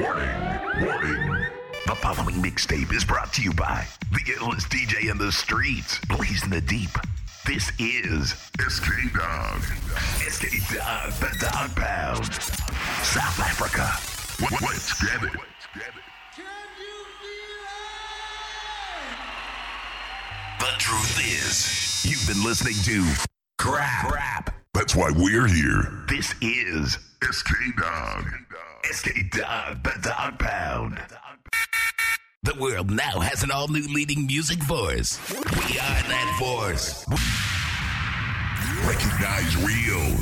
Warning, warning. The following mixtape is brought to you by the illest DJ in the streets, blazing the deep. This is SK Dog. SK Dog, the Dog Pound. South Africa. What, let's get it. Can you be right? The truth is, you've been listening to crap. crap. That's why we're here. This is SK Dog. SK Dog, the Dog Pound. The world now has an all new leading music force. We are that force. Recognize real.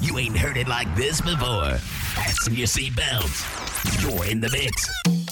You ain't heard it like this before. Fasten your seatbelts. You're in the mix.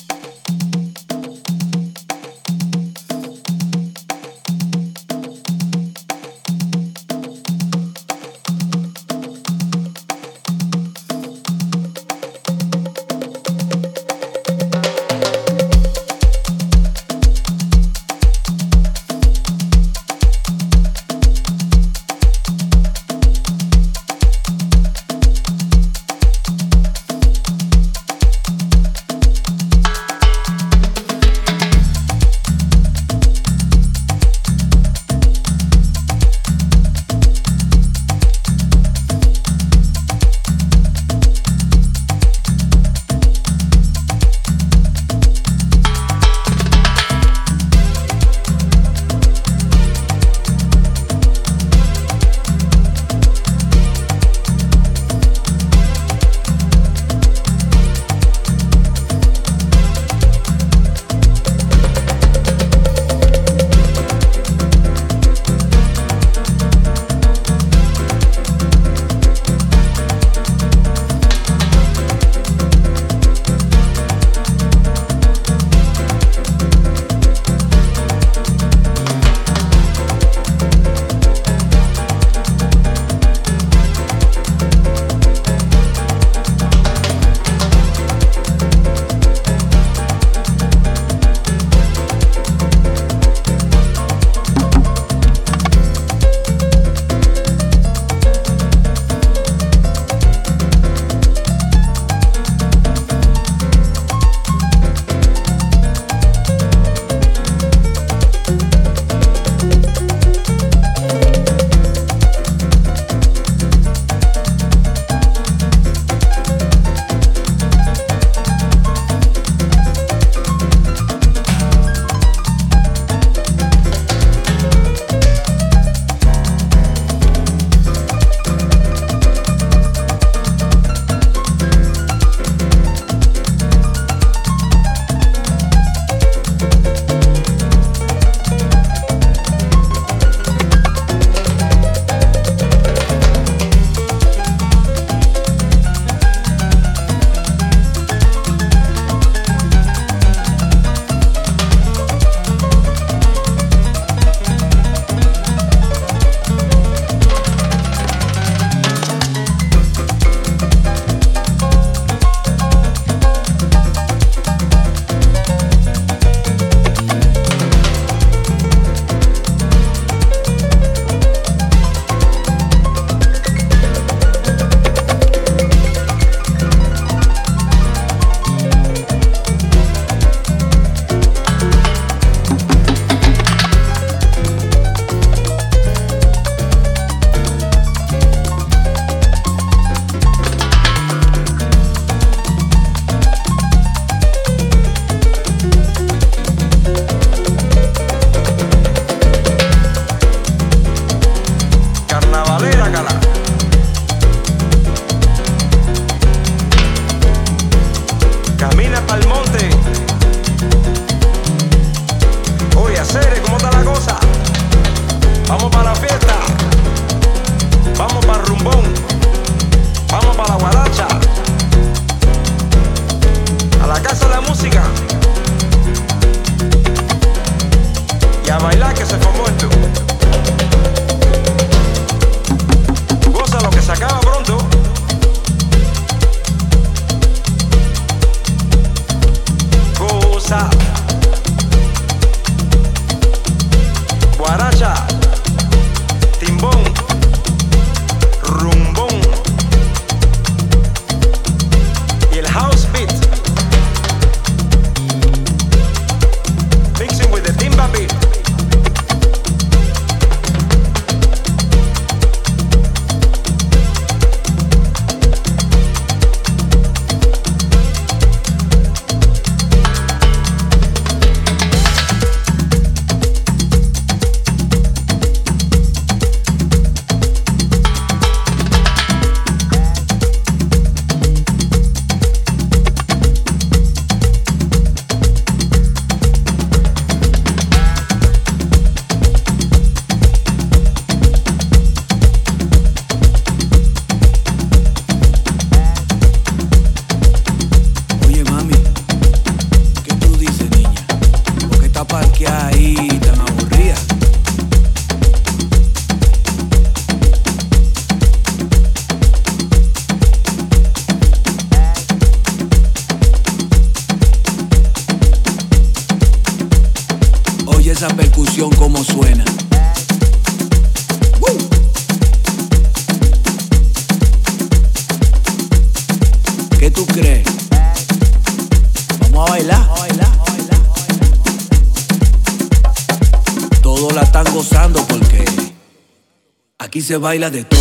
Se baila de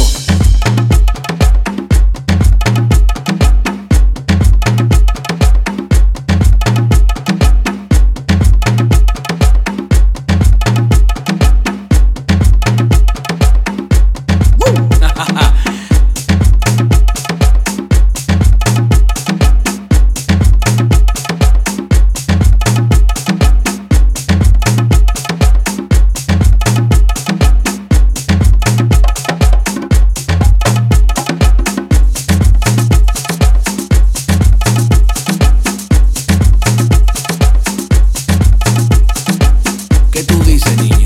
todo.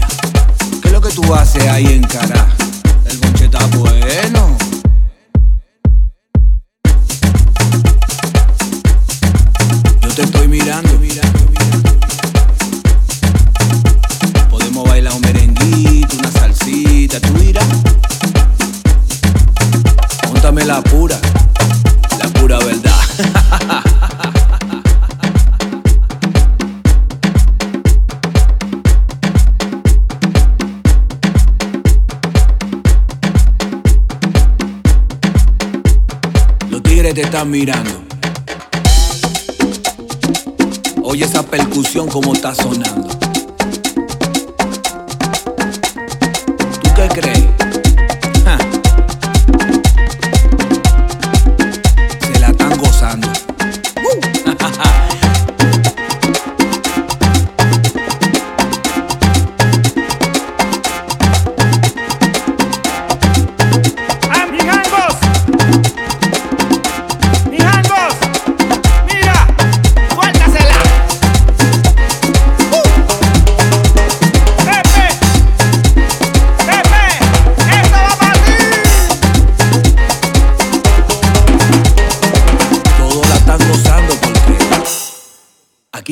mirando.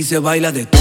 Se baila de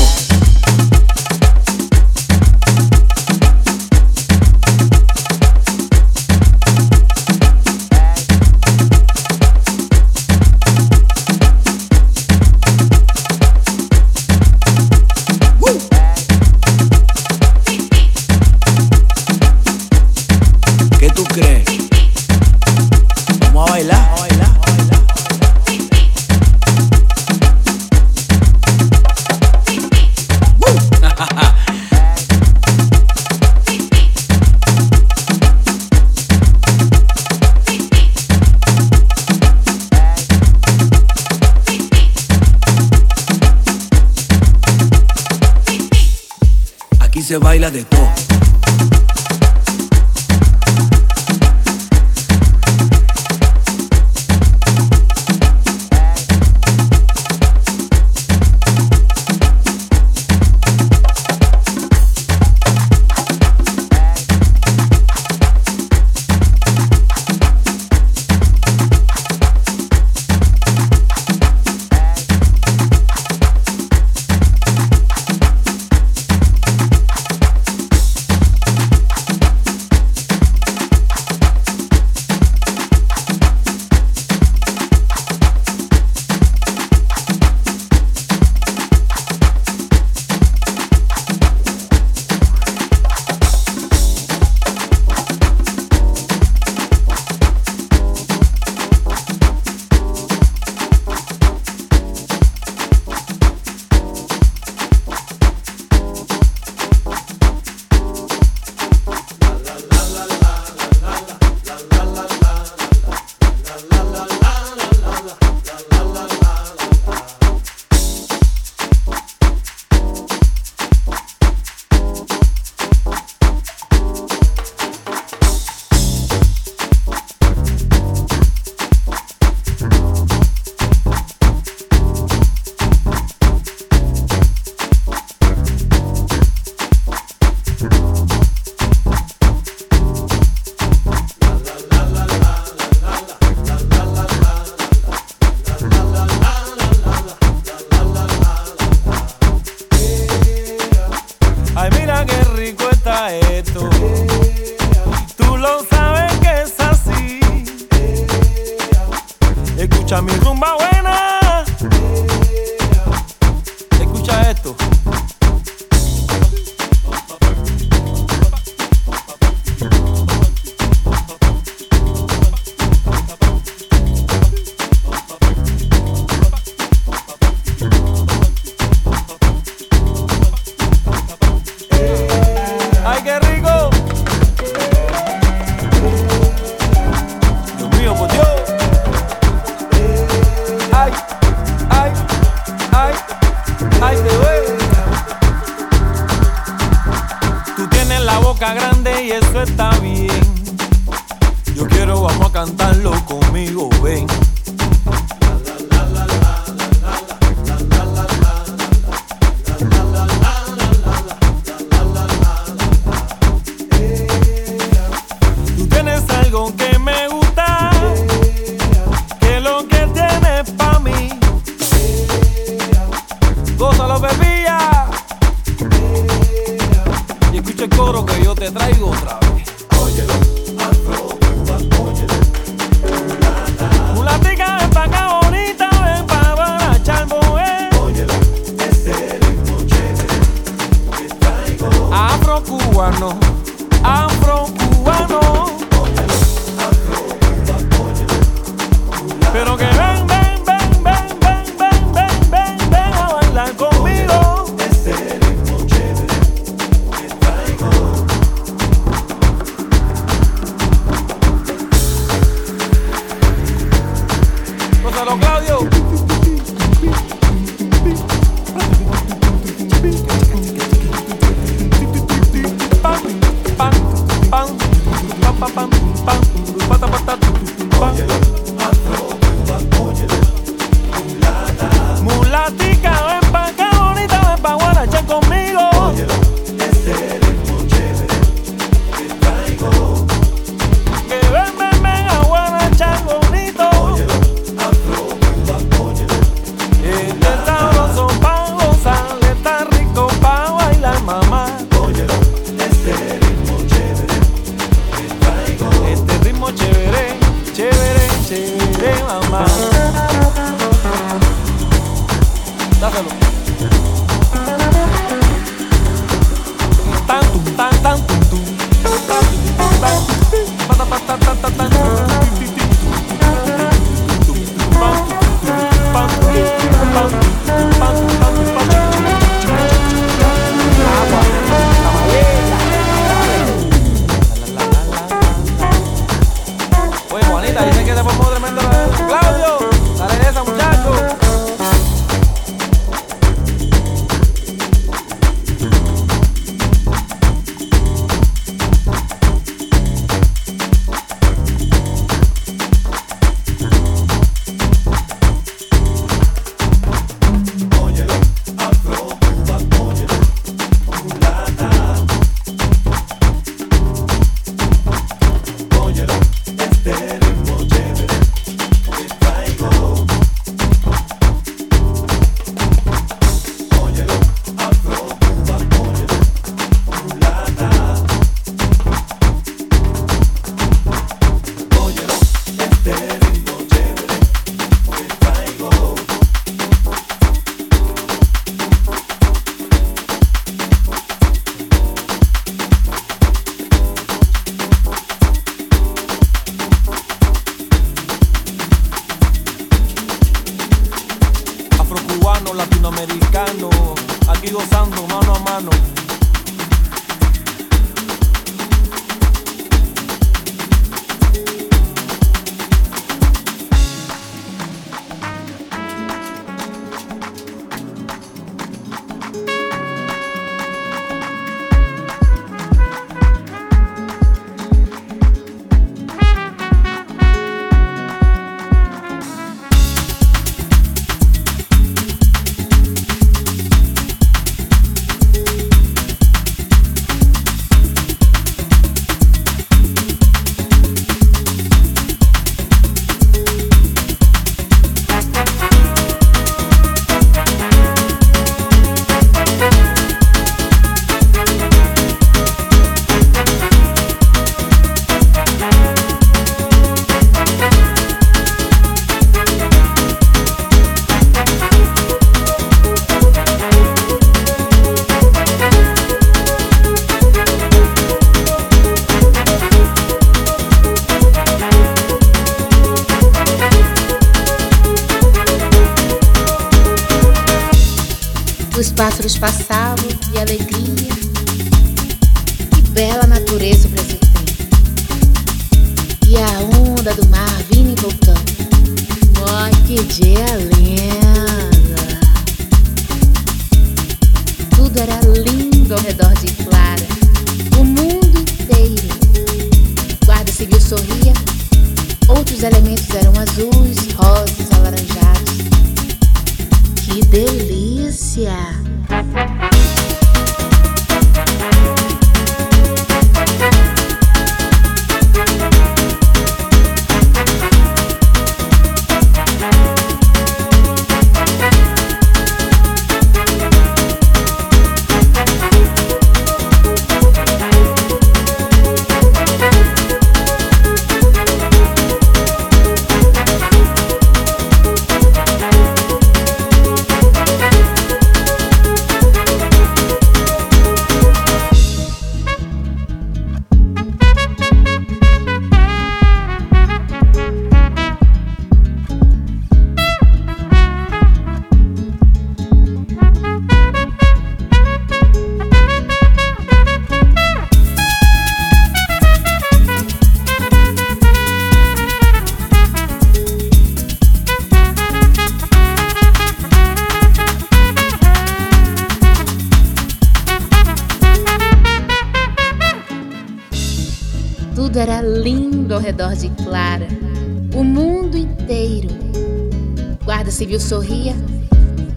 civil sorria,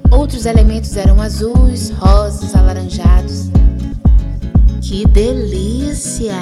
outros elementos eram azuis, rosas, alaranjados. Que delícia!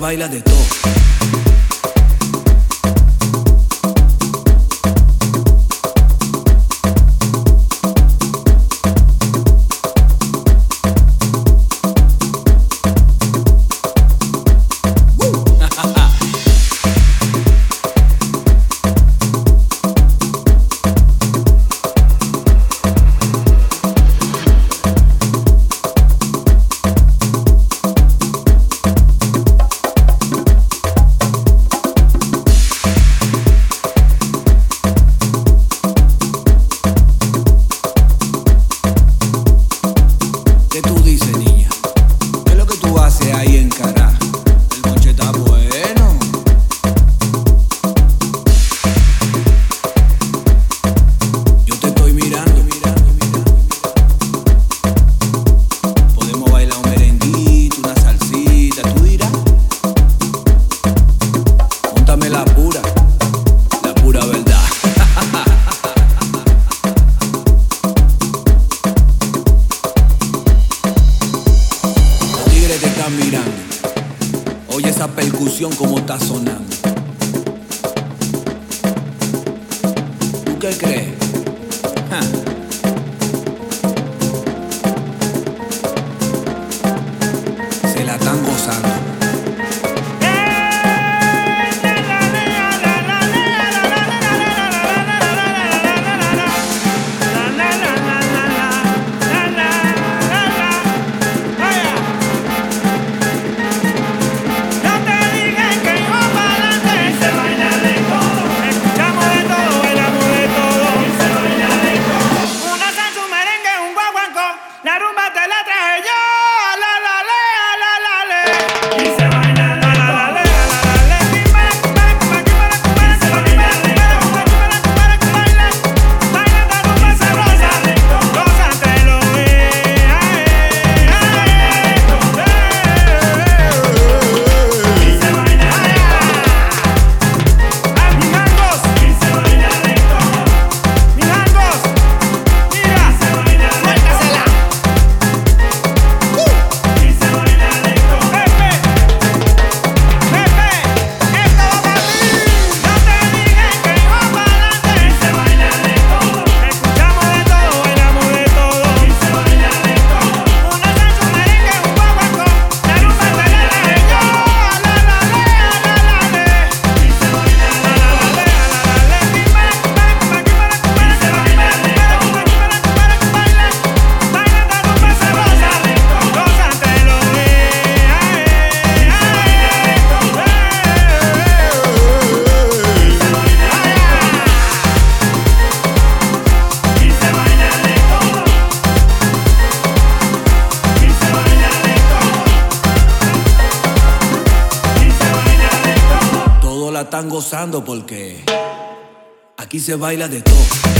Baila de porque aquí se baila de todo.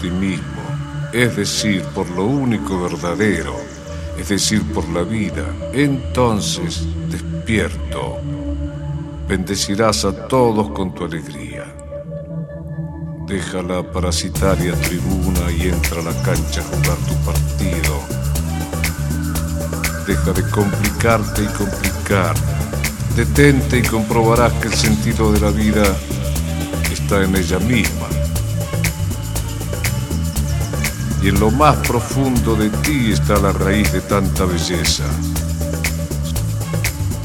Ti mismo, es decir, por lo único verdadero, es decir, por la vida. Entonces, despierto, bendecirás a todos con tu alegría. Deja la parasitaria tribuna y entra a la cancha a jugar tu partido. Deja de complicarte y complicar. Detente y comprobarás que el sentido de la vida está en ella misma. Y en lo más profundo de ti está la raíz de tanta belleza.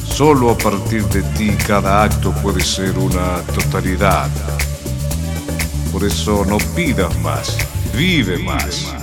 Solo a partir de ti cada acto puede ser una totalidad. Por eso no pidas más, vive más.